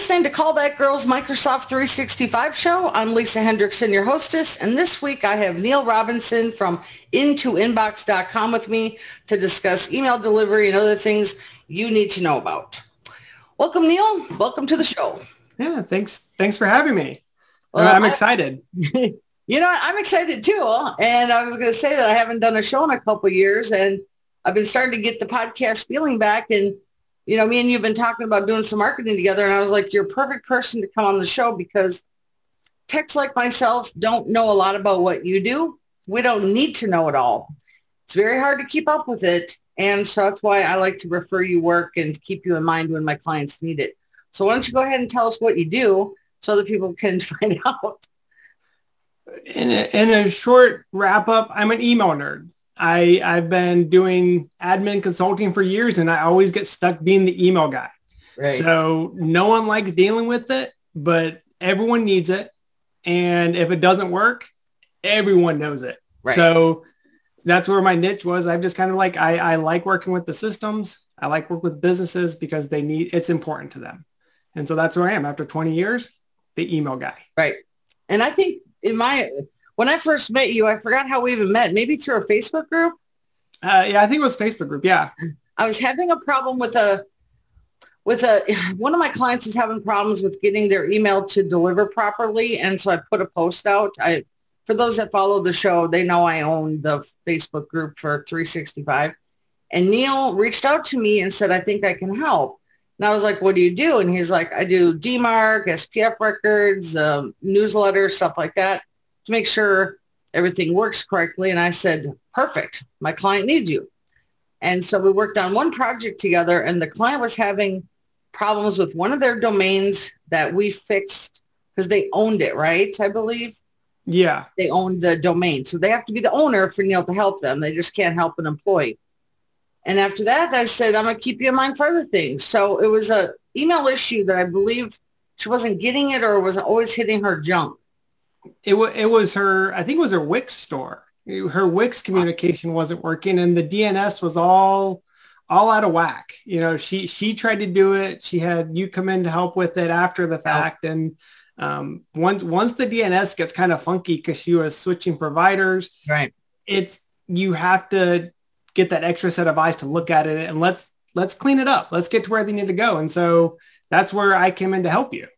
listening to Call That Girls Microsoft 365 show. I'm Lisa Hendrickson, your hostess. And this week I have Neil Robinson from In2inbox.com with me to discuss email delivery and other things you need to know about. Welcome, Neil. Welcome to the show. Yeah, thanks. Thanks for having me. Well, I'm excited. you know, I'm excited too. And I was going to say that I haven't done a show in a couple years and I've been starting to get the podcast feeling back and you know, me and you've been talking about doing some marketing together and I was like, you're a perfect person to come on the show because techs like myself don't know a lot about what you do. We don't need to know it all. It's very hard to keep up with it. And so that's why I like to refer you work and keep you in mind when my clients need it. So why don't you go ahead and tell us what you do so that people can find out. In a, in a short wrap up, I'm an email nerd. I, I've been doing admin consulting for years and I always get stuck being the email guy. Right. So no one likes dealing with it, but everyone needs it. And if it doesn't work, everyone knows it. Right. So that's where my niche was. I've just kind of like, I, I like working with the systems. I like work with businesses because they need, it's important to them. And so that's where I am after 20 years, the email guy. Right. And I think in my, when I first met you, I forgot how we even met. Maybe through a Facebook group. Uh, yeah, I think it was Facebook group. Yeah. I was having a problem with a with a one of my clients is having problems with getting their email to deliver properly, and so I put a post out. I for those that follow the show, they know I own the Facebook group for 365. And Neil reached out to me and said, I think I can help. And I was like, what do you do? And he's like, I do DMARC, SPF records, um, newsletters, stuff like that to make sure everything works correctly. And I said, perfect. My client needs you. And so we worked on one project together and the client was having problems with one of their domains that we fixed because they owned it, right? I believe. Yeah. They owned the domain. So they have to be the owner for Neil to help them. They just can't help an employee. And after that, I said, I'm going to keep you in mind for other things. So it was a email issue that I believe she wasn't getting it or was always hitting her junk it, w- it was her, I think it was her Wix store. Her Wix communication wasn't working and the DNS was all, all out of whack. You know, she, she tried to do it. She had you come in to help with it after the fact. And um, once, once the DNS gets kind of funky because she was switching providers, right. it's, you have to get that extra set of eyes to look at it and let's, let's clean it up. Let's get to where they need to go. And so that's where I came in to help you.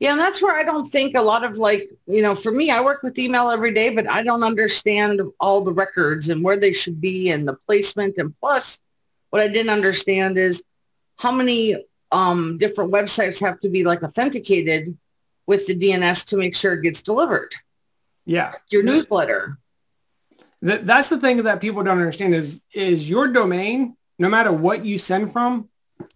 Yeah, and that's where I don't think a lot of like, you know, for me, I work with email every day, but I don't understand all the records and where they should be and the placement. And plus, what I didn't understand is how many um, different websites have to be like authenticated with the DNS to make sure it gets delivered. Yeah. Your newsletter. That's the thing that people don't understand is, is your domain, no matter what you send from,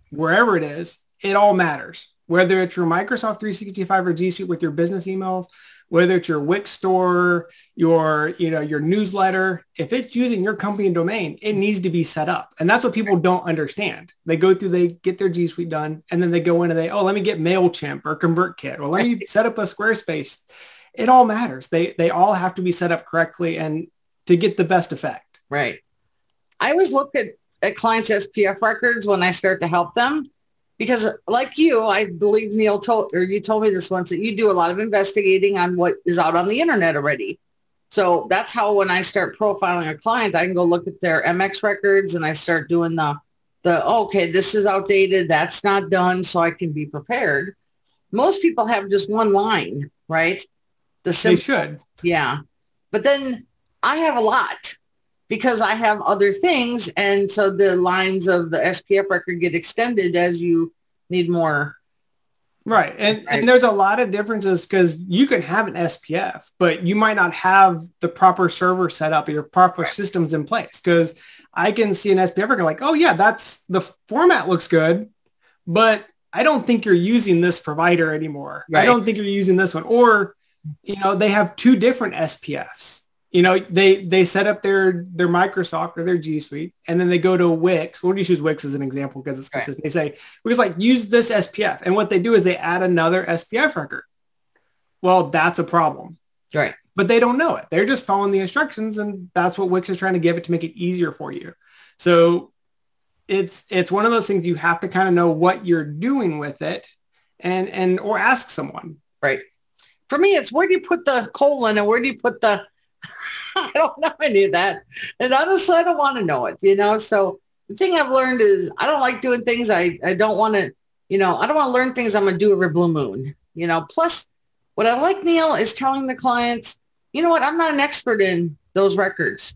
wherever it is, it all matters whether it's your Microsoft 365 or G Suite with your business emails, whether it's your Wix store, your, you know, your newsletter, if it's using your company domain, it needs to be set up. And that's what people don't understand. They go through, they get their G Suite done, and then they go in and they, oh, let me get MailChimp or ConvertKit, or let me set up a Squarespace. It all matters. They, they all have to be set up correctly and to get the best effect. Right. I always look at, at clients' SPF records when I start to help them because like you, I believe Neil told, or you told me this once that you do a lot of investigating on what is out on the internet already. So that's how when I start profiling a client, I can go look at their MX records and I start doing the, the, oh, okay, this is outdated. That's not done. So I can be prepared. Most people have just one line, right? The sim- they should. Yeah. But then I have a lot because I have other things. And so the lines of the SPF record get extended as you need more. Right. And, and there's a lot of differences because you can have an SPF, but you might not have the proper server set up or your proper right. systems in place. Because I can see an SPF record like, oh yeah, that's the format looks good, but I don't think you're using this provider anymore. Right. I don't think you're using this one. Or, you know, they have two different SPFs you know, they they set up their their Microsoft or their G Suite, and then they go to Wix. We'll just use Wix as an example because it's consistent. Right. They say we just like use this SPF, and what they do is they add another SPF record. Well, that's a problem, right? But they don't know it. They're just following the instructions, and that's what Wix is trying to give it to make it easier for you. So it's it's one of those things you have to kind of know what you're doing with it and and or ask someone. Right. For me, it's where do you put the colon and where do you put the I don't know any of that. And honestly, I don't want to know it, you know? So the thing I've learned is I don't like doing things. I, I don't want to, you know, I don't want to learn things I'm going to do every blue moon, you know? Plus what I like, Neil, is telling the clients, you know what? I'm not an expert in those records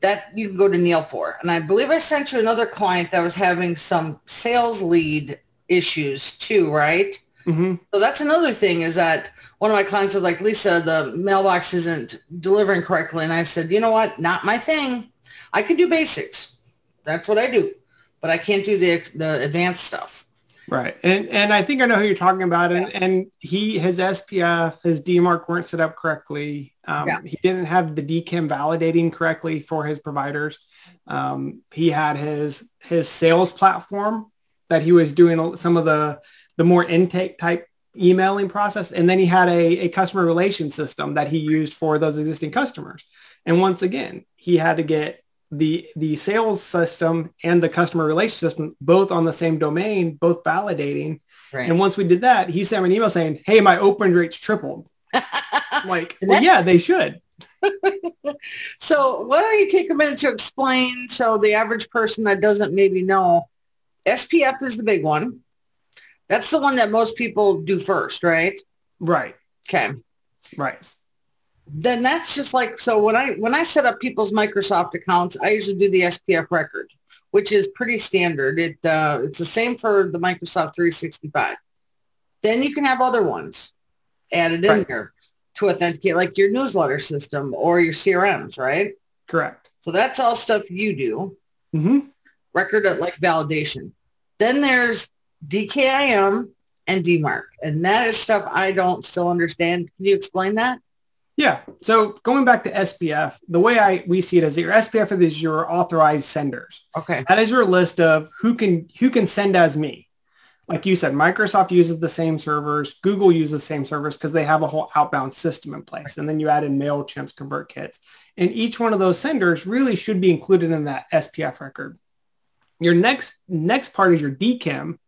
that you can go to Neil for. And I believe I sent you another client that was having some sales lead issues too, right? Mm-hmm. So that's another thing is that one of my clients was like, Lisa, the mailbox isn't delivering correctly. And I said, you know what? Not my thing. I can do basics. That's what I do. But I can't do the, the advanced stuff. Right. And and I think I know who you're talking about. And, yeah. and he, his SPF, his DMARC weren't set up correctly. Um, yeah. He didn't have the DKIM validating correctly for his providers. Um, he had his, his sales platform that he was doing some of the, the more intake type emailing process. And then he had a, a customer relation system that he used for those existing customers. And once again, he had to get the the sales system and the customer relation system both on the same domain, both validating. Right. And once we did that, he sent me an email saying, "Hey, my open rates tripled." like, well, yeah, they should. so why don't you take a minute to explain so the average person that doesn't maybe know SPF is the big one. That's the one that most people do first, right? Right. Okay. Right. Then that's just like so when I when I set up people's Microsoft accounts, I usually do the SPF record, which is pretty standard. It uh, it's the same for the Microsoft 365. Then you can have other ones added right. in there to authenticate, like your newsletter system or your CRMs, right? Correct. So that's all stuff you do. Mm-hmm. Record of like validation. Then there's DKIM, and DMARC. And that is stuff I don't still understand. Can you explain that? Yeah. So going back to SPF, the way I we see it is that your SPF is your authorized senders. Okay. That is your list of who can who can send as me. Like you said, Microsoft uses the same servers, Google uses the same servers because they have a whole outbound system in place. And then you add in MailChimp's ConvertKits. And each one of those senders really should be included in that SPF record. Your next next part is your DKIM,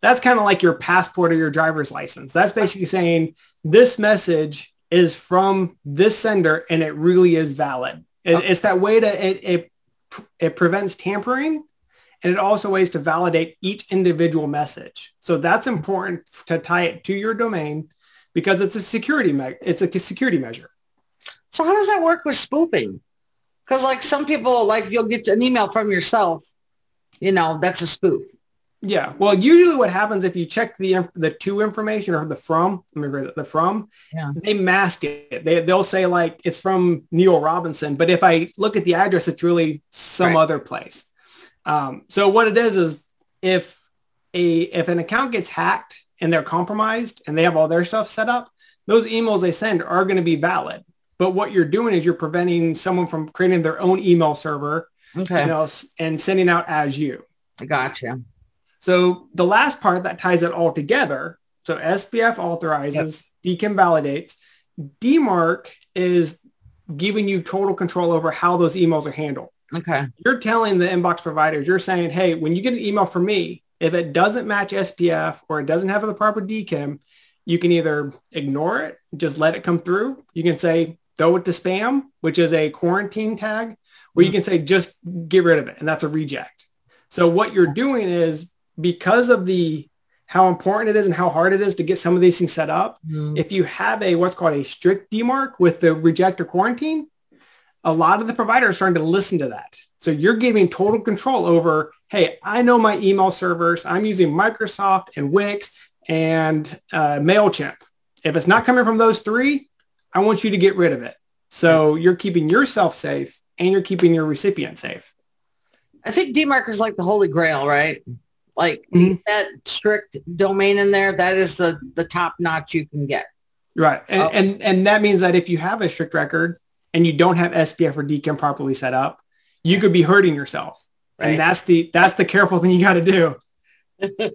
that's kind of like your passport or your driver's license. That's basically saying this message is from this sender and it really is valid. It, okay. It's that way to, it, it, it prevents tampering and it also ways to validate each individual message. So that's important to tie it to your domain because it's a security me- it's a security measure. So how does that work with spoofing? Because like some people, like you'll get an email from yourself, you know, that's a spoof. Yeah. Well, usually what happens if you check the the to information or the from, remember the from, yeah. they mask it. They, they'll say like it's from Neil Robinson, but if I look at the address, it's really some right. other place. Um, so what it is is if a if an account gets hacked and they're compromised and they have all their stuff set up, those emails they send are going to be valid. But what you're doing is you're preventing someone from creating their own email server, okay. you know, and sending out as you. Gotcha. So the last part that ties it all together, so SPF authorizes, yep. DKIM validates, DMARC is giving you total control over how those emails are handled. Okay. You're telling the inbox providers, you're saying, hey, when you get an email from me, if it doesn't match SPF or it doesn't have the proper DKIM, you can either ignore it, just let it come through. You can say, throw it to spam, which is a quarantine tag, or mm-hmm. you can say, just get rid of it. And that's a reject. So what you're doing is because of the how important it is and how hard it is to get some of these things set up. Mm. If you have a what's called a strict DMARC with the reject or quarantine, a lot of the providers are starting to listen to that. So you're giving total control over, hey, I know my email servers. I'm using Microsoft and Wix and uh, MailChimp. If it's not coming from those three, I want you to get rid of it. So you're keeping yourself safe and you're keeping your recipient safe. I think DMARC is like the holy grail, right? Like mm-hmm. that strict domain in there, that is the, the top notch you can get. Right. And, oh. and, and that means that if you have a strict record and you don't have SPF or DKIM properly set up, you could be hurting yourself. Right. And that's the, that's the careful thing you got to do.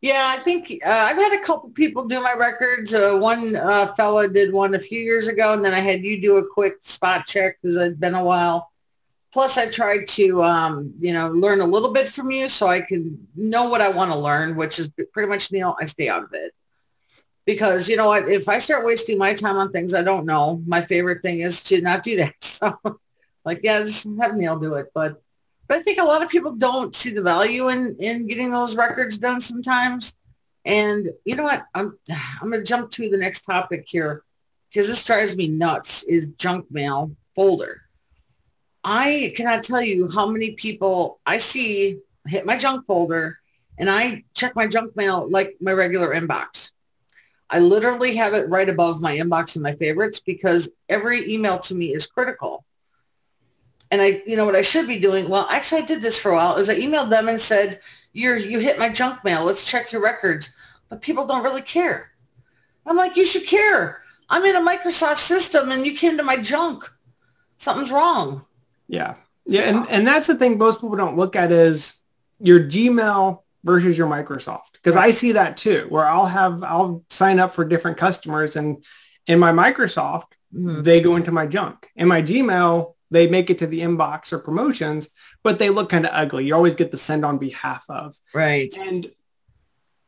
yeah, I think uh, I've had a couple people do my records. Uh, one uh, fella did one a few years ago, and then I had you do a quick spot check because it's been a while. Plus, I try to, um, you know, learn a little bit from you so I can know what I want to learn, which is pretty much, Neil, I stay out of it. Because, you know what, if I start wasting my time on things I don't know, my favorite thing is to not do that. So, like, yeah, just have Neil do it. But, but I think a lot of people don't see the value in, in getting those records done sometimes. And you know what, I'm, I'm to jump to the next topic here because this drives me nuts is junk mail folder I cannot tell you how many people I see hit my junk folder and I check my junk mail like my regular inbox. I literally have it right above my inbox and my favorites because every email to me is critical. And I, you know what I should be doing? Well, actually I did this for a while is I emailed them and said, you're, you hit my junk mail. Let's check your records. But people don't really care. I'm like, you should care. I'm in a Microsoft system and you came to my junk. Something's wrong. Yeah. Yeah. And, and that's the thing most people don't look at is your Gmail versus your Microsoft. Because. I see that too, where I'll have, I'll sign up for different customers and in my Microsoft, mm-hmm. they go into my junk. In my Gmail, they make it to the inbox or promotions, but they look kind of ugly. You always get the send on behalf of. Right. And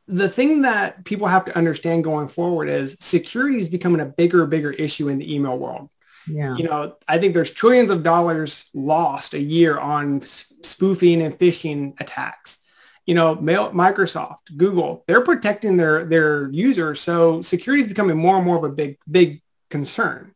the thing that people have to understand going forward is security is becoming a bigger, bigger issue in the email world. Yeah. You know, I think there's trillions of dollars lost a year on spoofing and phishing attacks. You know, Microsoft, Google, they're protecting their their users. So security is becoming more and more of a big big concern.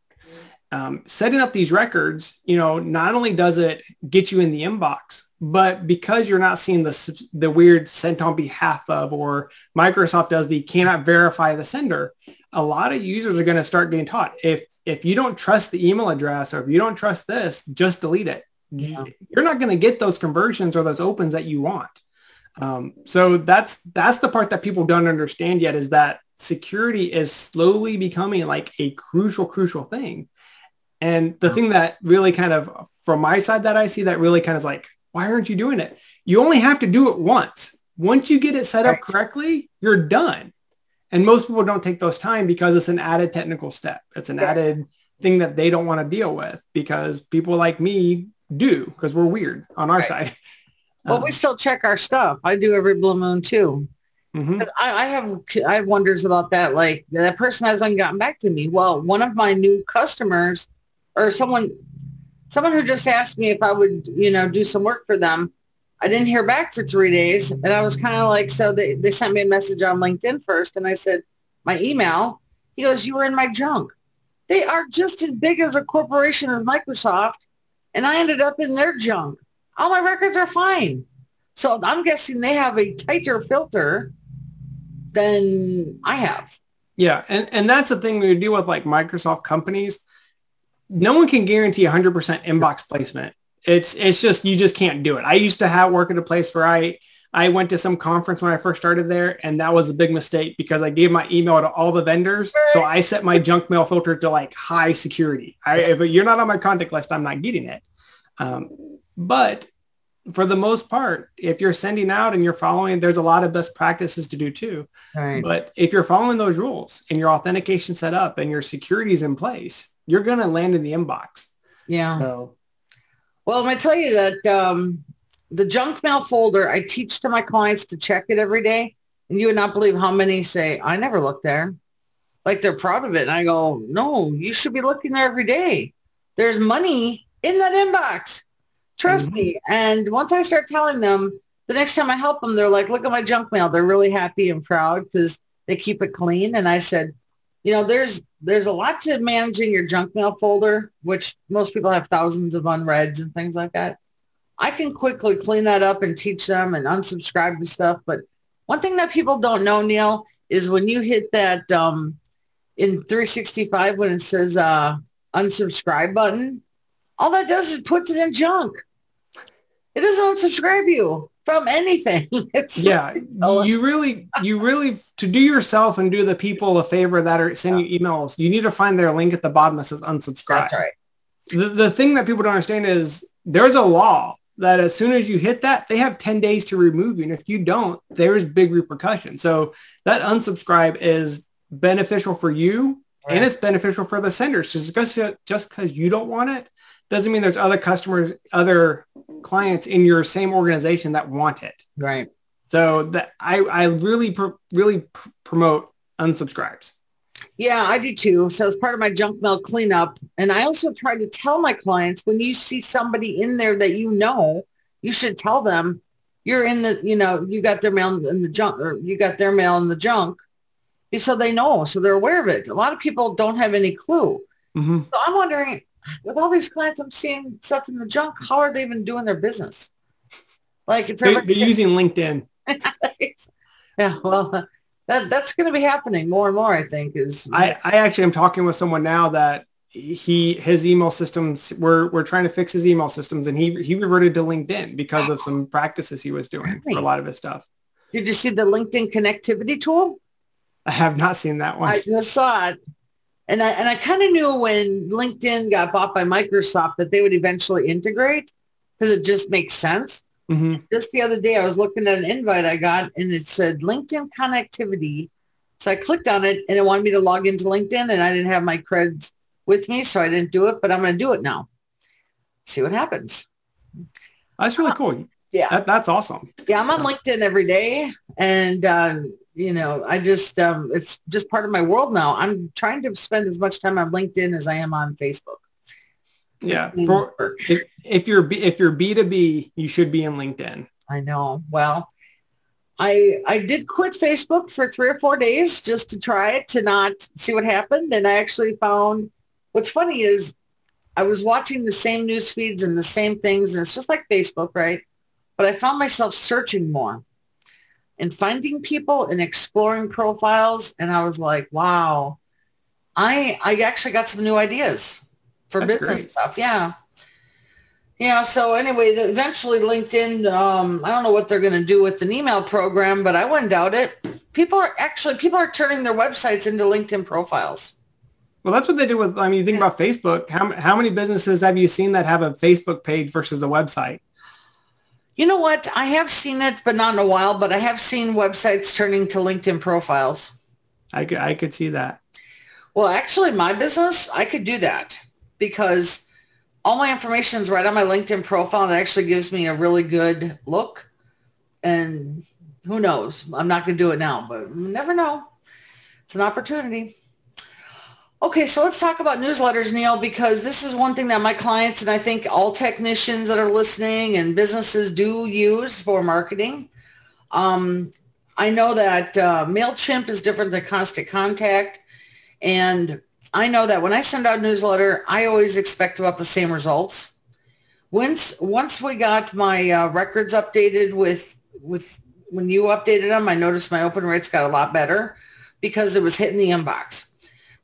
Um, setting up these records, you know, not only does it get you in the inbox, but because you're not seeing the the weird sent on behalf of, or Microsoft does the cannot verify the sender, a lot of users are going to start getting taught if if you don't trust the email address or if you don't trust this, just delete it. Yeah. You're not going to get those conversions or those opens that you want. Um, so that's that's the part that people don't understand yet is that security is slowly becoming like a crucial, crucial thing. And the thing that really kind of, from my side that I see that really kind of like, why aren't you doing it? You only have to do it once. Once you get it set up correctly, you're done. And most people don't take those time because it's an added technical step. It's an added thing that they don't want to deal with because people like me do because we're weird on our right. side. But um, we still check our stuff. I do every blue moon too. Mm-hmm. I, I, have I have wonders about that. Like that person hasn't gotten back to me. Well, one of my new customers or someone someone who just asked me if I would, you know, do some work for them I didn't hear back for three days. And I was kind of like, so they, they sent me a message on LinkedIn first. And I said, my email. He goes, you were in my junk. They are just as big as a corporation as Microsoft. And I ended up in their junk. All my records are fine. So I'm guessing they have a tighter filter than I have. Yeah. And, and that's the thing you deal with like Microsoft companies, no one can guarantee 100% inbox placement it's it's just you just can't do it. I used to have work at a place where I I went to some conference when I first started there, and that was a big mistake because I gave my email to all the vendors. So I set my junk mail filter to like high security. I, if you're not on my contact list, I'm not getting it. Um, but for the most part, if you're sending out and you're following, there's a lot of best practices to do too. Right. But if you're following those rules and your authentication set up and your security is in place, you're going to land in the inbox. Yeah. So well, I'm going to tell you that um, the junk mail folder, I teach to my clients to check it every day. And you would not believe how many say, I never look there. Like they're proud of it. And I go, no, you should be looking there every day. There's money in that inbox. Trust mm-hmm. me. And once I start telling them, the next time I help them, they're like, look at my junk mail. They're really happy and proud because they keep it clean. And I said, you know, there's there's a lot to managing your junk mail folder, which most people have thousands of unreads and things like that. I can quickly clean that up and teach them and unsubscribe to stuff. But one thing that people don't know, Neil, is when you hit that um, in 365 when it says uh, unsubscribe button, all that does is puts it in junk. It doesn't unsubscribe you from anything. It's yeah, oh, you really, you really to do yourself and do the people a favor that are sending you emails. You need to find their link at the bottom that says unsubscribe. That's right. The the thing that people don't understand is there's a law that as soon as you hit that, they have 10 days to remove you. And if you don't, there's big repercussion. So that unsubscribe is beneficial for you right. and it's beneficial for the senders. Just because just because you don't want it doesn't mean there's other customers, other clients in your same organization that want it. Right. So that I, I really, pr- really pr- promote unsubscribes. Yeah, I do too. So it's part of my junk mail cleanup. And I also try to tell my clients when you see somebody in there that you know, you should tell them you're in the, you know, you got their mail in the junk or you got their mail in the junk. So they know, so they're aware of it. A lot of people don't have any clue. Mm-hmm. So I'm wondering, with all these clients I'm seeing stuff in the junk, how are they even doing their business? Like if they're, they're using LinkedIn. yeah, well, that that's going to be happening more and more. I think is. I I actually am talking with someone now that he his email systems we're we're trying to fix his email systems and he he reverted to LinkedIn because of some practices he was doing really? for a lot of his stuff. Did you see the LinkedIn connectivity tool? I have not seen that one. I just saw it. And I, and I kind of knew when LinkedIn got bought by Microsoft that they would eventually integrate because it just makes sense. Mm-hmm. Just the other day, I was looking at an invite I got and it said LinkedIn connectivity. So I clicked on it and it wanted me to log into LinkedIn and I didn't have my creds with me. So I didn't do it, but I'm going to do it now. See what happens. That's really cool. Yeah. That, that's awesome. Yeah. I'm on LinkedIn every day and, uh, you know, I just, um, it's just part of my world now. I'm trying to spend as much time on LinkedIn as I am on Facebook. Yeah. For, if, if you're if you're B2B, you should be in LinkedIn. I know. Well, I I did quit Facebook for three or four days just to try it to not see what happened. And I actually found what's funny is I was watching the same news feeds and the same things, and it's just like Facebook, right? But I found myself searching more and finding people and exploring profiles, and I was like, wow, I I actually got some new ideas for That's business great. stuff. Yeah. Yeah. So anyway, the, eventually LinkedIn, um, I don't know what they're going to do with an email program, but I wouldn't doubt it. People are actually, people are turning their websites into LinkedIn profiles. Well, that's what they do with, I mean, you think about Facebook. How, how many businesses have you seen that have a Facebook page versus a website? You know what? I have seen it, but not in a while, but I have seen websites turning to LinkedIn profiles. I could, I could see that. Well, actually, my business, I could do that because all my information is right on my LinkedIn profile and it actually gives me a really good look. And who knows? I'm not going to do it now, but never know. It's an opportunity. Okay, so let's talk about newsletters, Neil, because this is one thing that my clients and I think all technicians that are listening and businesses do use for marketing. Um, I know that uh, MailChimp is different than Constant Contact. And I know that when I send out a newsletter, I always expect about the same results. Once once we got my uh, records updated with with when you updated them, I noticed my open rates got a lot better because it was hitting the inbox.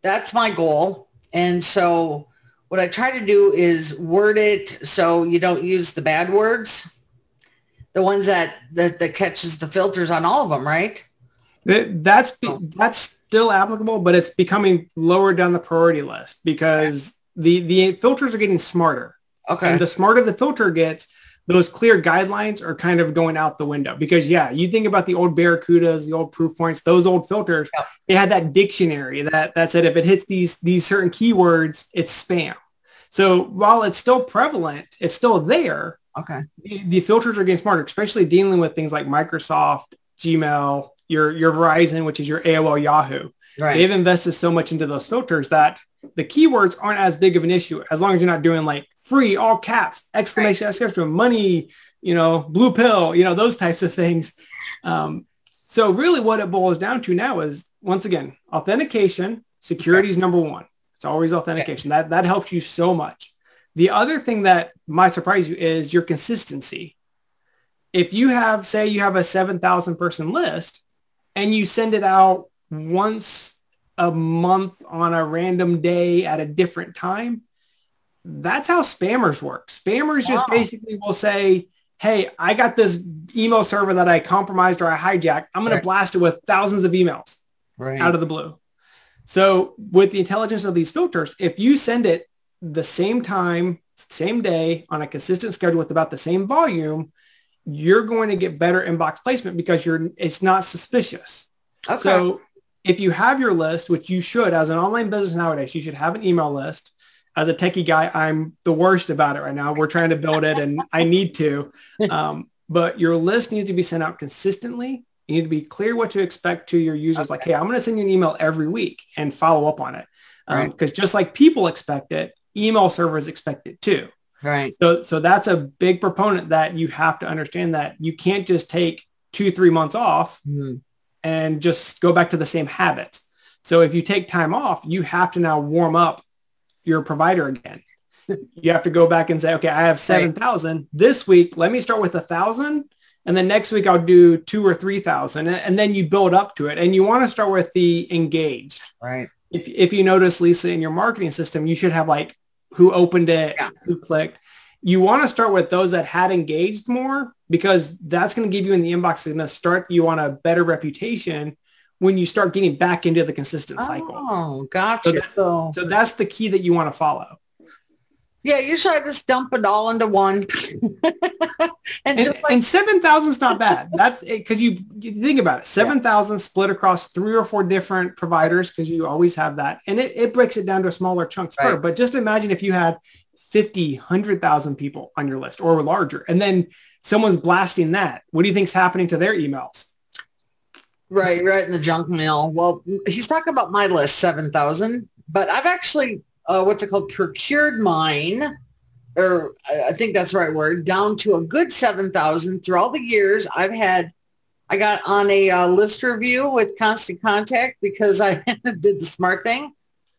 That's my goal. And so what I try to do is word it so you don't use the bad words, the ones that that, that catches the filters on all of them, right? That's that's still applicable, but it's becoming lower down the priority list because the the filters are getting smarter. Okay. And the smarter the filter gets, those clear guidelines are kind of going out the window because yeah, you think about the old Barracudas, the old Proofpoints, those old filters, yep. they had that dictionary that, that said if it hits these, these certain keywords, it's spam. So while it's still prevalent, it's still there. Okay. The, the filters are getting smarter, especially dealing with things like Microsoft, Gmail, your your Verizon, which is your AOL Yahoo. Right. They've invested so much into those filters that the keywords aren't as big of an issue as long as you're not doing like free, all caps, exclamation, right. exclamation, money, you know, blue pill, you know, those types of things. Um, so really what it boils down to now is once again, authentication, security okay. is number one. It's always authentication. Okay. That, that helps you so much. The other thing that might surprise you is your consistency. If you have, say you have a 7,000 person list, and you send it out once a month on a random day at a different time, that's how spammers work. Spammers wow. just basically will say, hey, I got this email server that I compromised or I hijacked. I'm going right. to blast it with thousands of emails right. out of the blue. So with the intelligence of these filters, if you send it the same time, same day on a consistent schedule with about the same volume, you're going to get better inbox placement because you're it's not suspicious. Okay. So if you have your list, which you should as an online business nowadays, you should have an email list as a techie guy, I'm the worst about it right now. We're trying to build it and I need to. Um, but your list needs to be sent out consistently. You need to be clear what to expect to your users. Okay. Like, hey, I'm going to send you an email every week and follow up on it. Because um, right. just like people expect it, email servers expect it too. Right. So, so that's a big proponent that you have to understand that you can't just take two, three months off mm-hmm. and just go back to the same habits. So if you take time off, you have to now warm up your provider again. you have to go back and say, okay, I have 7,000 right. this week. Let me start with a thousand. And then next week I'll do two or 3,000 and then you build up to it. And you want to start with the engaged. Right. If, if you notice, Lisa, in your marketing system, you should have like who opened it, yeah. who clicked. You want to start with those that had engaged more because that's going to give you in the inbox is going to start you on a better reputation when you start getting back into the consistent cycle. Oh, gotcha. So, that, so that's the key that you want to follow. Yeah, usually I just dump it all into one. and, and, like- and 7,000 is not bad. That's because you, you, think about it. 7,000 yeah. split across three or four different providers because you always have that. And it, it breaks it down to smaller chunks right. per. But just imagine if you had 50, 100,000 people on your list or larger. And then someone's blasting that. What do you think's happening to their emails? Right, right in the junk mail. Well, he's talking about my list, 7,000, but I've actually, uh, what's it called, procured mine, or I think that's the right word, down to a good 7,000 through all the years. I've had, I got on a uh, list review with Constant Contact because I did the smart thing.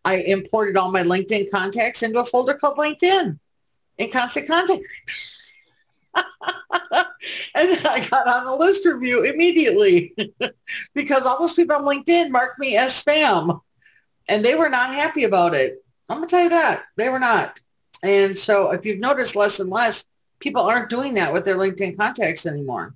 I imported all my LinkedIn contacts into a folder called LinkedIn in Constant Contact. and I got on the list review immediately because all those people on LinkedIn marked me as spam and they were not happy about it. I'm going to tell you that. They were not. And so if you've noticed less and less, people aren't doing that with their LinkedIn contacts anymore.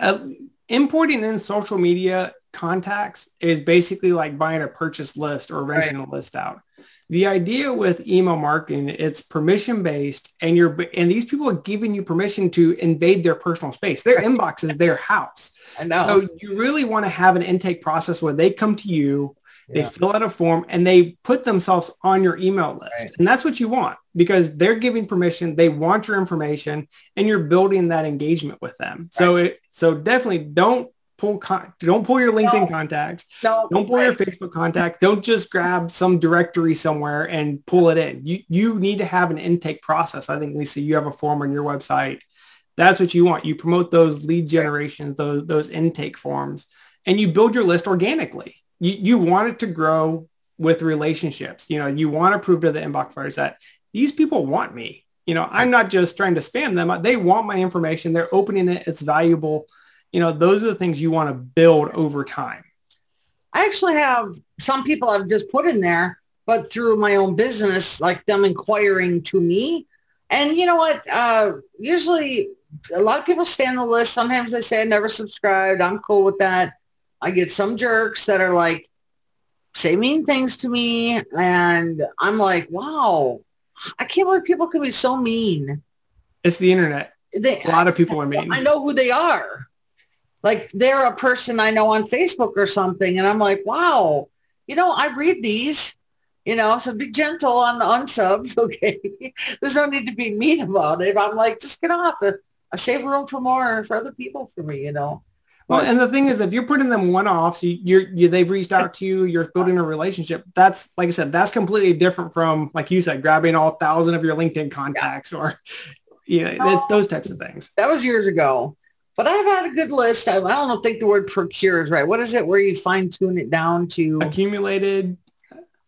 Uh, importing in social media contacts is basically like buying a purchase list or renting right. a list out the idea with email marketing it's permission based and you're and these people are giving you permission to invade their personal space their inbox is their house so you really want to have an intake process where they come to you they yeah. fill out a form and they put themselves on your email list right. and that's what you want because they're giving permission they want your information and you're building that engagement with them right. so it so definitely don't pull con- don't pull your LinkedIn no. contacts. No, don't pull your Facebook contact. Don't just grab some directory somewhere and pull it in. You you need to have an intake process. I think Lisa, you have a form on your website. That's what you want. You promote those lead generations, those those intake forms, and you build your list organically. You you want it to grow with relationships. You know, you want to prove to the inbox buyers that these people want me. You know, I'm not just trying to spam them. They want my information. They're opening it. It's valuable you know, those are the things you want to build over time. I actually have some people I've just put in there, but through my own business, like them inquiring to me. And you know what? Uh, usually a lot of people stay on the list. Sometimes they say I never subscribed. I'm cool with that. I get some jerks that are like, say mean things to me. And I'm like, wow, I can't believe people can be so mean. It's the internet. They, a lot of people are mean. I know who they are like they're a person I know on Facebook or something. And I'm like, wow, you know, I read these, you know, so be gentle on the unsubs. Okay. There's no need to be mean about it. I'm like, just get off. I save room for more for other people for me, you know. Well, and the thing is, if you're putting them one-offs, you, you're you, they've reached out to you, you're building a relationship. That's like I said, that's completely different from like you said, grabbing all thousand of your LinkedIn contacts or you know, no, those types of things. That was years ago. But I've had a good list. I, I don't think the word procure is right. What is it where you fine tune it down to? Accumulated.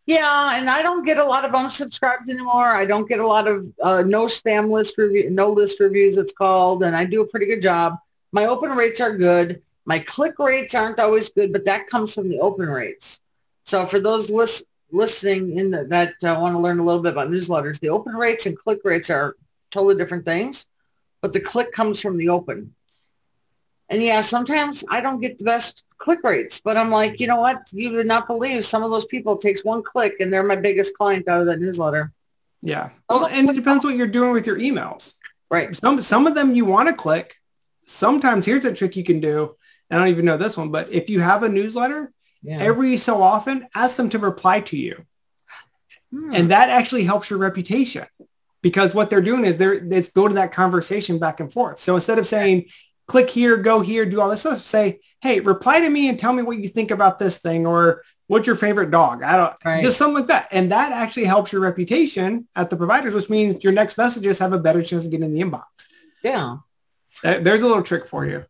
Yeah, and I don't get a lot of unsubscribed anymore. I don't get a lot of uh, no spam list review, no list reviews it's called, and I do a pretty good job. My open rates are good. My click rates aren't always good, but that comes from the open rates. So for those list, listening in the, that uh, want to learn a little bit about newsletters, the open rates and click rates are totally different things, but the click comes from the open. And yeah, sometimes I don't get the best click rates, but I'm like, you know what? You would not believe some of those people takes one click and they're my biggest client out of that newsletter. Yeah. Well, and it depends what you're doing with your emails. Right. Some some of them you want to click. Sometimes here's a trick you can do. I don't even know this one, but if you have a newsletter, yeah. every so often ask them to reply to you. Hmm. And that actually helps your reputation because what they're doing is they're it's building that conversation back and forth. So instead of saying, click here, go here, do all this stuff, say, hey, reply to me and tell me what you think about this thing or what's your favorite dog? I don't right. just something like that. And that actually helps your reputation at the providers, which means your next messages have a better chance of getting in the inbox. Yeah. Uh, there's a little trick for you.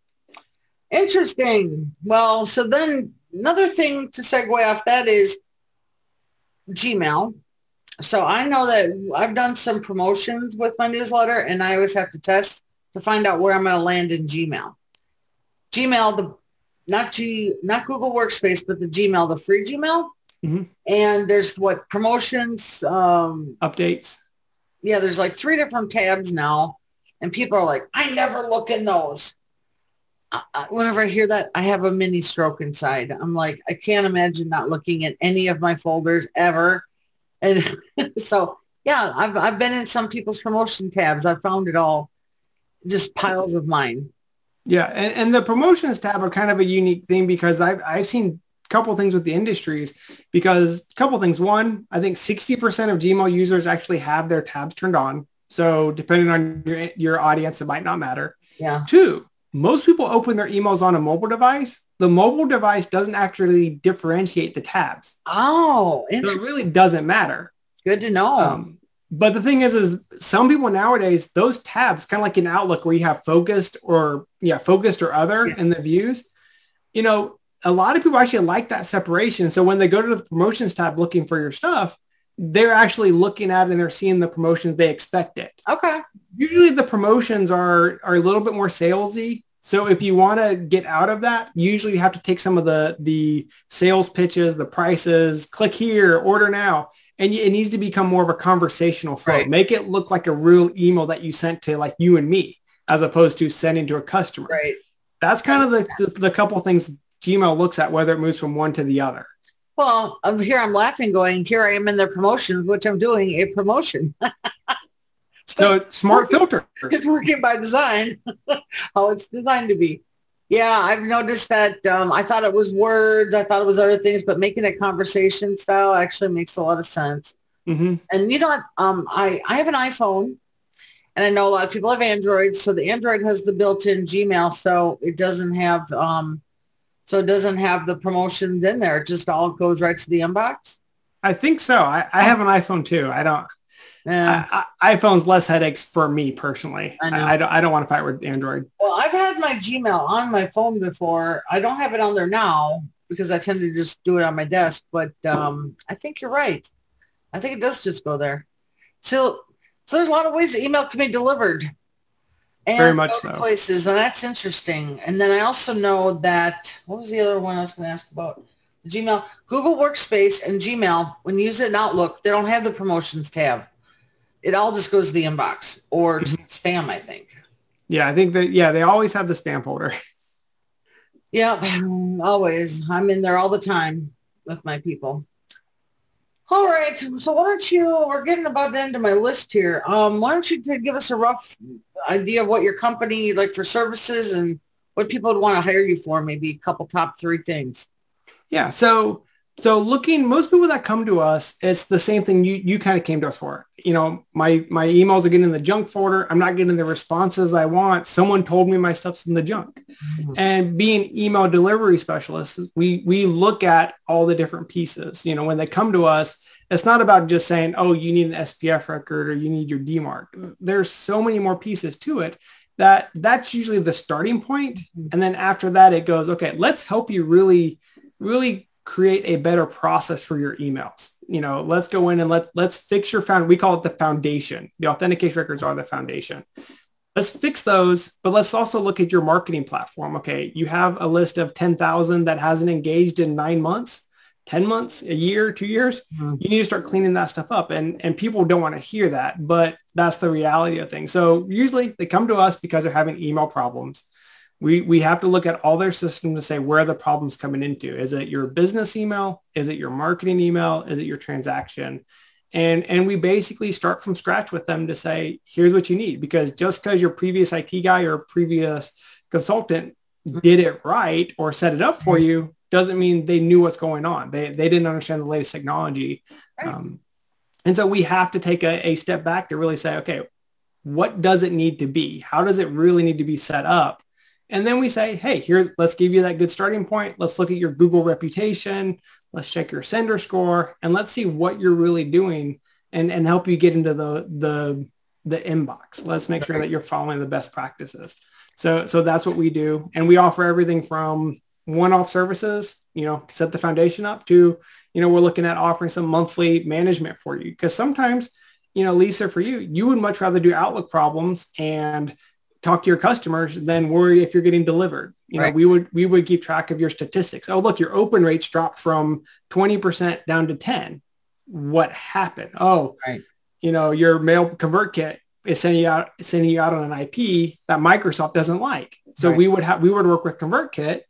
Interesting. Well, so then another thing to segue off that is Gmail. So I know that I've done some promotions with my newsletter and I always have to test to find out where I'm going to land in Gmail. Gmail, the not G, not Google Workspace, but the Gmail, the free Gmail. Mm-hmm. And there's what promotions, um, updates. Yeah, there's like three different tabs now, and people are like, I never look in those. I, whenever I hear that, I have a mini stroke inside. I'm like, I can't imagine not looking at any of my folders ever. And so, yeah, I've, I've been in some people's promotion tabs. I've found it all, just piles of mine. Yeah, and, and the promotions tab are kind of a unique thing because I've, I've seen a couple things with the industries because a couple things. One, I think 60% of Gmail users actually have their tabs turned on. So depending on your, your audience, it might not matter. Yeah. Two, most people open their emails on a mobile device. The mobile device doesn't actually differentiate the tabs. Oh, so it really doesn't matter. Good to know. Um, but the thing is, is some people nowadays, those tabs, kind of like in Outlook where you have focused or yeah, focused or other yeah. in the views, you know, a lot of people actually like that separation. So when they go to the promotions tab looking for your stuff, they're actually looking at it and they're seeing the promotions they expect it. Okay. Usually the promotions are are a little bit more salesy. So if you want to get out of that, usually you have to take some of the the sales pitches, the prices, click here, order now, and it needs to become more of a conversational flow. Right. Make it look like a real email that you sent to like you and me, as opposed to sending to a customer. Right. That's kind of the, the, the couple things Gmail looks at whether it moves from one to the other. Well, I'm here I'm laughing going, here I am in their promotions, which I'm doing a promotion. so, so smart filter. It's working by design, how it's designed to be. Yeah, I've noticed that. Um, I thought it was words. I thought it was other things, but making it conversation style actually makes a lot of sense. Mm-hmm. And you know what? Um, I, I have an iPhone and I know a lot of people have Android. So the Android has the built-in Gmail. So it doesn't have um, so it doesn't have the promotions in there. It just all goes right to the inbox. I think so. I, I have an iPhone too. I don't. Yeah. I, I, iPhone's less headaches for me personally. I. I, I, don't. I don't want to fight with Android. Well, I've had my Gmail on my phone before. I don't have it on there now because I tend to just do it on my desk. But um, I think you're right. I think it does just go there. So, so there's a lot of ways that email can be delivered and Very much so. places, and that's interesting. And then I also know that what was the other one I was going to ask about? Gmail, Google Workspace, and Gmail. When you use it in Outlook, they don't have the promotions tab. It all just goes to the inbox or to mm-hmm. spam. I think. Yeah, I think that. Yeah, they always have the spam folder. Yeah, always. I'm in there all the time with my people. All right. So why don't you, we're getting about the end of my list here. Um, why don't you give us a rough idea of what your company, like for services and what people would want to hire you for, maybe a couple top three things. Yeah. So, so looking, most people that come to us, it's the same thing you, you kind of came to us for. You know, my, my emails are getting in the junk folder. I'm not getting the responses I want. Someone told me my stuff's in the junk. Mm-hmm. And being email delivery specialists, we, we look at all the different pieces. You know, when they come to us, it's not about just saying, oh, you need an SPF record or you need your DMARC. There's so many more pieces to it that that's usually the starting point. Mm-hmm. And then after that, it goes, okay, let's help you really, really create a better process for your emails. You know, let's go in and let, let's fix your found, we call it the foundation. The authentication records are the foundation. Let's fix those, but let's also look at your marketing platform. Okay, you have a list of 10,000 that hasn't engaged in nine months 10 months, a year, two years, mm-hmm. you need to start cleaning that stuff up. And, and people don't want to hear that, but that's the reality of things. So usually they come to us because they're having email problems. We, we have to look at all their systems to say where the problem's coming into. Is it your business email? Is it your marketing email? Is it your transaction? And, and we basically start from scratch with them to say, here's what you need. Because just because your previous IT guy or previous consultant mm-hmm. did it right or set it up for mm-hmm. you doesn't mean they knew what's going on. They they didn't understand the latest technology. Right. Um, And so we have to take a, a step back to really say, okay, what does it need to be? How does it really need to be set up? And then we say, hey, here's, let's give you that good starting point. Let's look at your Google reputation. Let's check your sender score and let's see what you're really doing and, and help you get into the, the, the inbox. Let's make sure that you're following the best practices. So, so that's what we do. And we offer everything from one-off services, you know, set the foundation up to, you know, we're looking at offering some monthly management for you because sometimes, you know, Lisa, for you, you would much rather do Outlook problems and talk to your customers than worry if you're getting delivered. You right. know, we would we would keep track of your statistics. Oh, look, your open rates dropped from 20% down to 10. What happened? Oh, right. you know, your mail ConvertKit is sending you out sending you out on an IP that Microsoft doesn't like. So right. we would have we would work with ConvertKit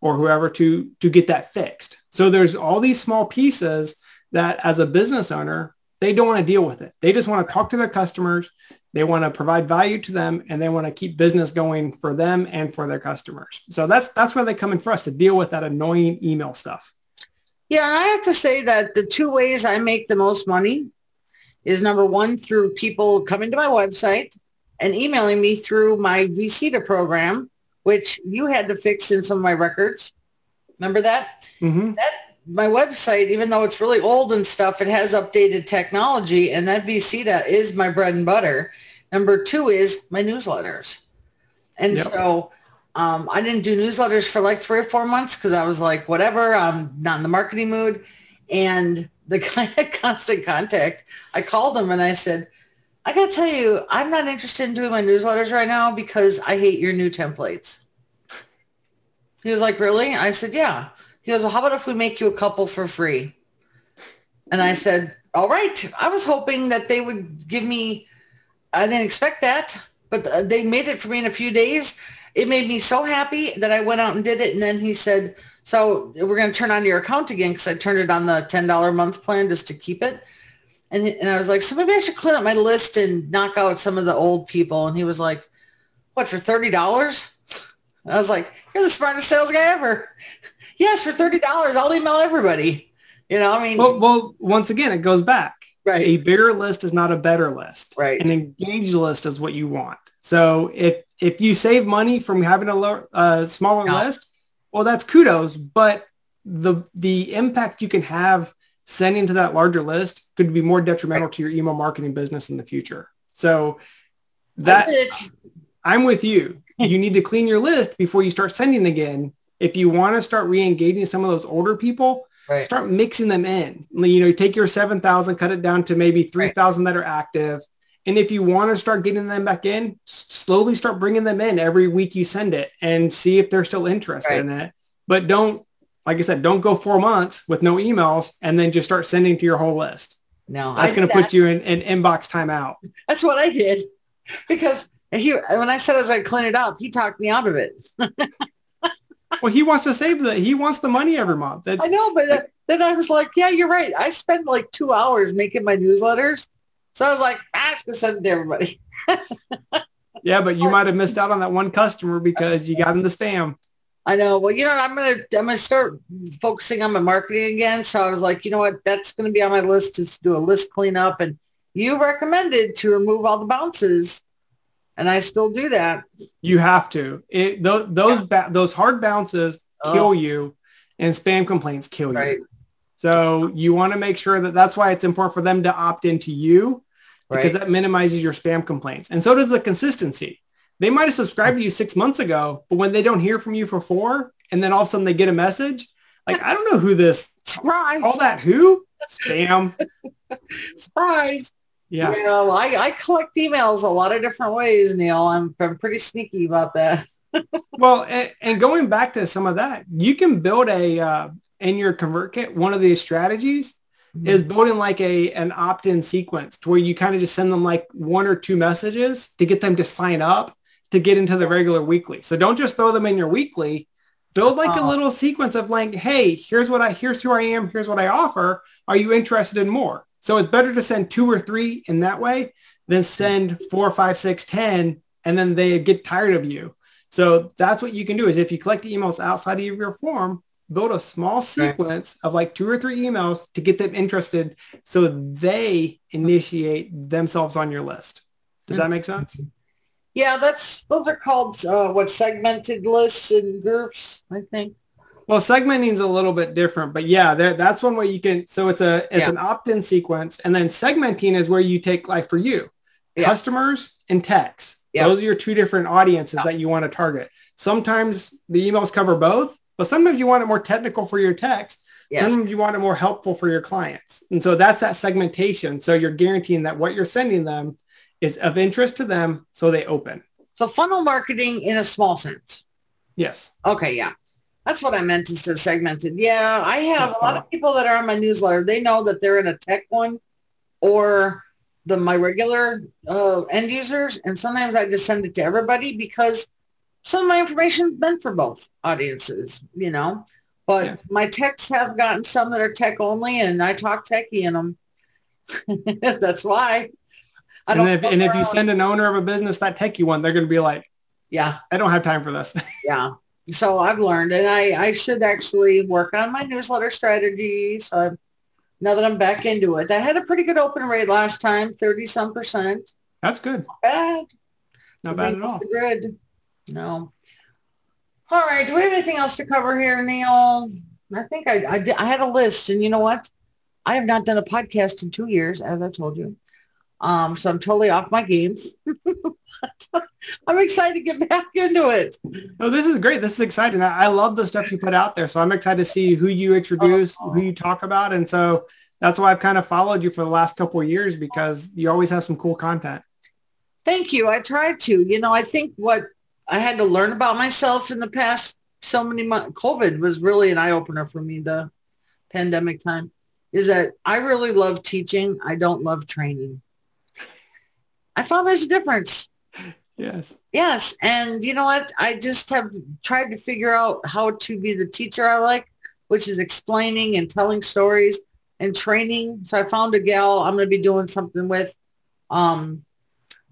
or whoever to to get that fixed. So there's all these small pieces that as a business owner, they don't want to deal with it. They just want to talk to their customers. They want to provide value to them and they want to keep business going for them and for their customers. So that's that's where they come in for us to deal with that annoying email stuff. Yeah, and I have to say that the two ways I make the most money is number one through people coming to my website and emailing me through my vcita program, which you had to fix in some of my records. Remember that? Mm-hmm. That my website, even though it's really old and stuff, it has updated technology, and that vcita is my bread and butter. Number two is my newsletters, and yep. so um, I didn't do newsletters for like three or four months because I was like, whatever, I'm not in the marketing mood. And the guy at Constant Contact, I called him and I said, I got to tell you, I'm not interested in doing my newsletters right now because I hate your new templates. He was like, really? I said, yeah. He goes, well, how about if we make you a couple for free? And I said, all right. I was hoping that they would give me, I didn't expect that, but uh, they made it for me in a few days. It made me so happy that I went out and did it. And then he said, so we're going to turn on your account again because I turned it on the $10 a month plan just to keep it. And, and I was like, so maybe I should clean up my list and knock out some of the old people. And he was like, what, for $30? I was like, you're the smartest sales guy ever. yes, for $30, I'll email everybody. You know, I mean. Well, well, once again, it goes back. Right. A bigger list is not a better list. Right. An engaged list is what you want. So if if you save money from having a lower, uh, smaller list, well, that's kudos. But the the impact you can have sending to that larger list could be more detrimental right. to your email marketing business in the future. So that I'm with you. you need to clean your list before you start sending again. If you want to start re-engaging some of those older people, right. start mixing them in. You know, take your 7,000, cut it down to maybe 3,000 right. that are active. And if you want to start getting them back in, slowly start bringing them in every week you send it and see if they're still interested right. in it. But don't, like I said, don't go four months with no emails and then just start sending to your whole list. No, that's going to put you in an in inbox timeout. That's what I did because he, when I said as I clean it up, he talked me out of it. well, he wants to save the, he wants the money every month. That's, I know, but uh, then I was like, yeah, you're right. I spend like two hours making my newsletters. So I was like, ah, I'm going to send it to everybody. yeah, but you might have missed out on that one customer because you got in the spam. I know. Well, you know, I'm gonna I'm gonna start focusing on my marketing again. So I was like, you know what, that's gonna be on my list to do a list cleanup. And you recommended to remove all the bounces and I still do that. You have to. It, th- those yeah. ba- those hard bounces oh. kill you, and spam complaints kill right. you. So you want to make sure that that's why it's important for them to opt into you because that minimizes your spam complaints. And so does the consistency. They might have subscribed to you six months ago, but when they don't hear from you for four, and then all of a sudden they get a message, like I don't know who this surprise all that who spam surprise. Yeah. You know, I, I collect emails a lot of different ways, Neil. I'm, I'm pretty sneaky about that. well, and, and, going back to some of that, you can build a, uh, in your ConvertKit, one of these strategies mm-hmm. is building like a, an opt-in sequence to where you kind of just send them like one or two messages to get them to sign up to get into the regular weekly. So don't just throw them in your weekly. Build like a little sequence of like, hey, here's what I, here's who I am, here's what I offer. Are you interested in more? So it's better to send two or three in that way than send four, five, six, ten, and then they get tired of you. So that's what you can do is if you collect emails outside of your form, build a small sequence of like two or three emails to get them interested so they initiate themselves on your list. Does that make sense? Yeah, that's those are called uh, what segmented lists and groups, I think. Well, segmenting is a little bit different, but yeah, that's one way you can. So it's a it's yeah. an opt-in sequence, and then segmenting is where you take like for you, yeah. customers and techs. Yeah. Those are your two different audiences that you want to target. Sometimes the emails cover both, but sometimes you want it more technical for your text. Yes. Sometimes you want it more helpful for your clients. And so that's that segmentation. So you're guaranteeing that what you're sending them is of interest to them so they open. So funnel marketing in a small sense. Yes. Okay, yeah. That's what I meant instead of segmented. Yeah, I have That's a lot of people that are on my newsletter. They know that they're in a tech one or the my regular uh, end users, and sometimes I just send it to everybody because some of my information is meant for both audiences, you know. But yeah. my texts have gotten some that are tech only, and I talk techie in them. That's why. I and if, and if you send an owner of a business that techie one, they're going to be like, "Yeah, I don't have time for this." yeah, so I've learned, and I, I should actually work on my newsletter strategy. So I'm, now that I'm back into it, I had a pretty good open rate last time, 30 some percent. That's good. Not bad. Not bad at all. Good. No. All right. Do we have anything else to cover here, Neil? I think I, I, did, I had a list, and you know what? I have not done a podcast in two years, as I told you. Um, so I'm totally off my game. I'm excited to get back into it. Oh, this is great. This is exciting. I, I love the stuff you put out there. So I'm excited to see who you introduce, oh. who you talk about. And so that's why I've kind of followed you for the last couple of years because you always have some cool content. Thank you. I tried to. You know, I think what I had to learn about myself in the past so many months, COVID was really an eye-opener for me, the pandemic time, is that I really love teaching. I don't love training. I found there's a difference. Yes. Yes. And you know what? I just have tried to figure out how to be the teacher I like, which is explaining and telling stories and training. So I found a gal I'm going to be doing something with. Um,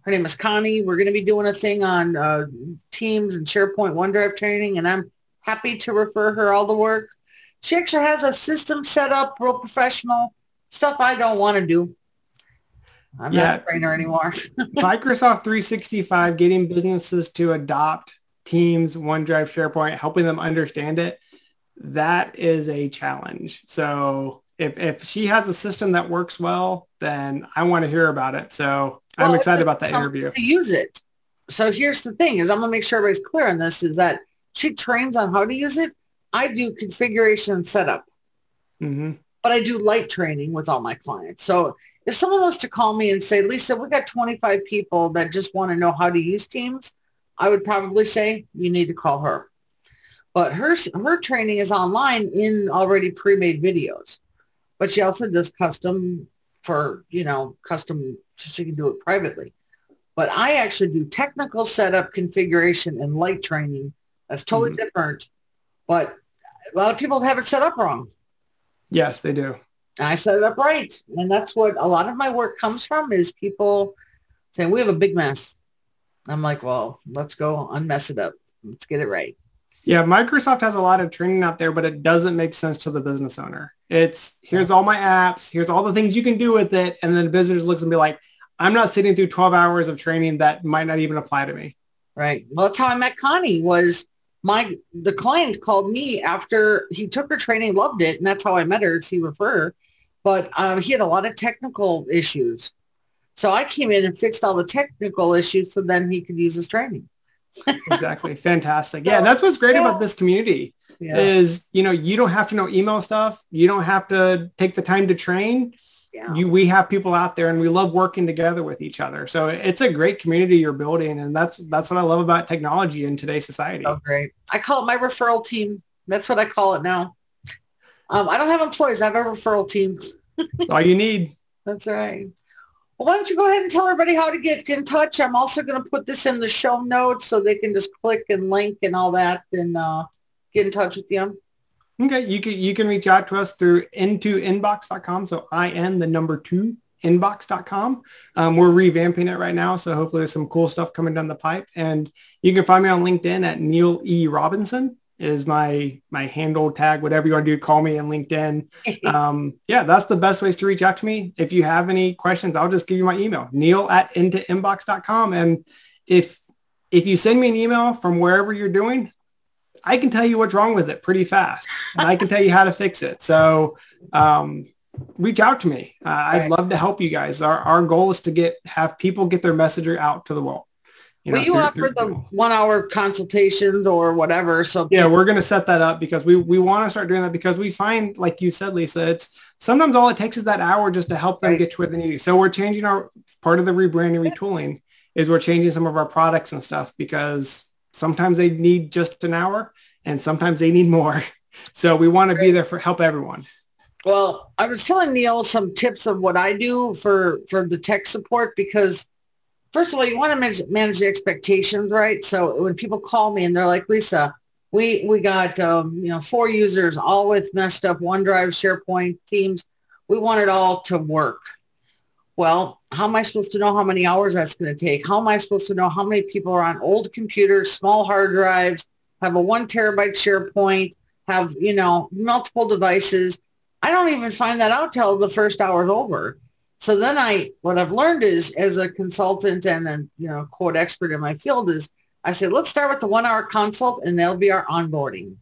her name is Connie. We're going to be doing a thing on uh, Teams and SharePoint OneDrive training, and I'm happy to refer her all the work. She actually has a system set up, real professional, stuff I don't want to do. I'm yeah. not a trainer anymore. Microsoft 365 getting businesses to adopt Teams, OneDrive, SharePoint, helping them understand it, that is a challenge. So if, if she has a system that works well, then I want to hear about it. So well, I'm excited about that interview. To use it. So here's the thing is I'm going to make sure everybody's clear on this is that she trains on how to use it. I do configuration and setup. Mm-hmm. But I do light training with all my clients. So if someone was to call me and say, Lisa, we got 25 people that just want to know how to use Teams, I would probably say you need to call her. But her, her training is online in already pre-made videos. But she also does custom for, you know, custom, so she can do it privately. But I actually do technical setup, configuration, and light training. That's totally mm-hmm. different. But a lot of people have it set up wrong. Yes, they do. I set it up right. And that's what a lot of my work comes from is people saying, we have a big mess. I'm like, well, let's go unmess it up. Let's get it right. Yeah, Microsoft has a lot of training out there, but it doesn't make sense to the business owner. It's here's all my apps, here's all the things you can do with it. And then the business looks and be like, I'm not sitting through 12 hours of training that might not even apply to me. Right. Well, that's how I met Connie was my the client called me after he took her training, loved it, and that's how I met her. He referred but um, he had a lot of technical issues. So I came in and fixed all the technical issues so then he could use his training. exactly. Fantastic. Yeah, that's what's great yeah. about this community yeah. is, you know, you don't have to know email stuff. You don't have to take the time to train. Yeah. You, we have people out there and we love working together with each other. So it's a great community you're building. And that's, that's what I love about technology in today's society. Oh, great. I call it my referral team. That's what I call it now. Um, I don't have employees. I have a referral team. That's all you need. That's right. Well, why don't you go ahead and tell everybody how to get in touch? I'm also going to put this in the show notes so they can just click and link and all that and uh, get in touch with you. Okay, you can you can reach out to us through In2inbox.com. So I n the number two inbox.com. Um, we're revamping it right now, so hopefully there's some cool stuff coming down the pipe. And you can find me on LinkedIn at Neil E. Robinson is my my handle tag, whatever you want to do, call me on LinkedIn. Um, yeah, that's the best ways to reach out to me. If you have any questions, I'll just give you my email, neil at in2inbox.com. And if if you send me an email from wherever you're doing, I can tell you what's wrong with it pretty fast. And I can tell you how to fix it. So um, reach out to me. Uh, right. I'd love to help you guys. Our, our goal is to get have people get their messenger out to the world. You know, you through, offer through, the one hour consultations or whatever. So yeah, we're going to set that up because we, we want to start doing that because we find, like you said, Lisa, it's sometimes all it takes is that hour just to help them right. get to where they need. To. So we're changing our part of the rebranding, retooling is we're changing some of our products and stuff because sometimes they need just an hour and sometimes they need more. So we want to be there for help everyone. Well, I was telling Neil some tips of what I do for, for the tech support because first of all, you want to manage, manage the expectations, right? So when people call me and they're like, Lisa, we, we got, um, you know, four users all with messed up OneDrive, SharePoint, Teams. We want it all to work. Well, how am I supposed to know how many hours that's going to take? How am I supposed to know how many people are on old computers, small hard drives, have a one terabyte SharePoint, have, you know, multiple devices? I don't even find that out till the first hour is over. So then I, what I've learned is as a consultant and a, you know, quote expert in my field is I say, let's start with the one hour consult and that'll be our onboarding.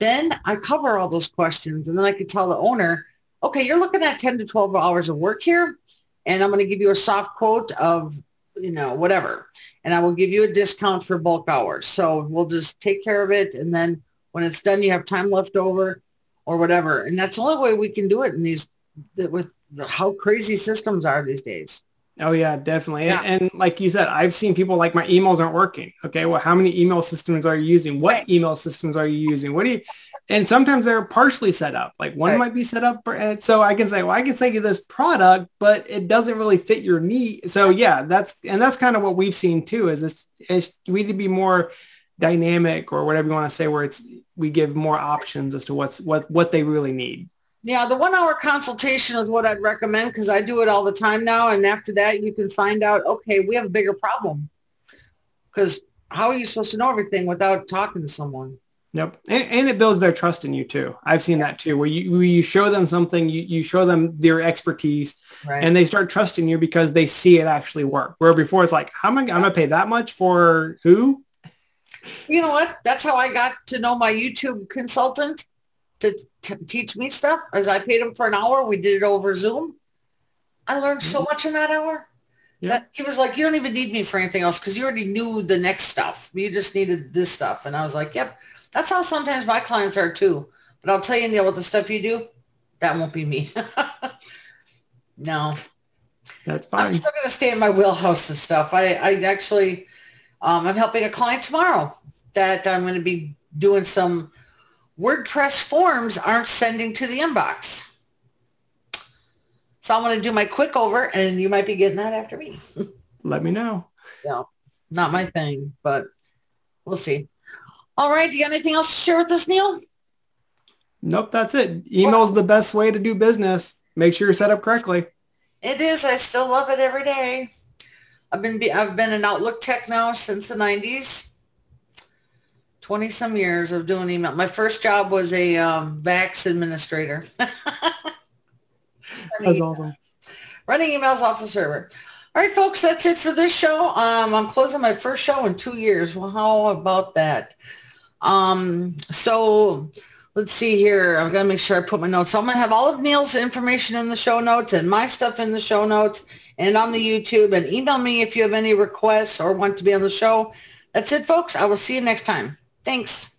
Then I cover all those questions and then I can tell the owner, okay, you're looking at 10 to 12 hours of work here and I'm going to give you a soft quote of, you know, whatever. And I will give you a discount for bulk hours. So we'll just take care of it. And then when it's done, you have time left over or whatever. And that's the only way we can do it in these, with how crazy systems are these days. Oh yeah, definitely. Yeah. And, and, like you said, I've seen people like my emails aren't working. Okay, well, how many email systems are you using? What email systems are you using? What do you? And sometimes they're partially set up. Like one right. might be set up, for, so I can say, well, I can sell you this product, but it doesn't really fit your need. So yeah, that's and that's kind of what we've seen too. Is this is we need to be more dynamic or whatever you want to say, where it's we give more options as to what's what what they really need. Yeah, the one hour consultation is what I'd recommend because I do it all the time now. And after that, you can find out, okay, we have a bigger problem. Because how are you supposed to know everything without talking to someone? Yep. And, and, it builds their trust in you too. I've seen that too, where you, where you show them something, you, you show them their expertise right. and they start trusting you because they see it actually work. Where before it's like, how am I, I'm going to pay that much for who? You know what? That's how I got to know my YouTube consultant to t- teach me stuff as I paid him for an hour. We did it over Zoom. I learned so mm-hmm. much in that hour. Yeah. That he was like, you don't even need me for anything else because you already knew the next stuff. You just needed this stuff. And I was like, yep, that's how sometimes my clients are too. But I'll tell you, Neil, with the stuff you do, that won't be me. no. That's fine. I'm still going to stay in my wheelhouse and stuff. I, I actually, um, I'm helping a client tomorrow that I'm going to be doing some WordPress forms aren't sending to the inbox. So I'm going to do my quick over and you might be getting that after me. Let me know. No, not my thing, but we'll see. All right. Do you got anything else to share with us, Neil? Nope, that's it. Email's the best way to do business. Make sure you're set up correctly. It is. I still love it every day. I've been I've been an Outlook tech now since the 90s. 20 some years of doing email. My first job was a um, VAX administrator. That's awesome. Running emails off the server. All right, folks, that's it for this show. Um, I'm closing my first show in two years. Well, how about that? Um, so let's see here. I've got to make sure I put my notes. So I'm going to have all of Neil's information in the show notes and my stuff in the show notes and on the YouTube. And email me if you have any requests or want to be on the show. That's it, folks. I will see you next time. Thanks.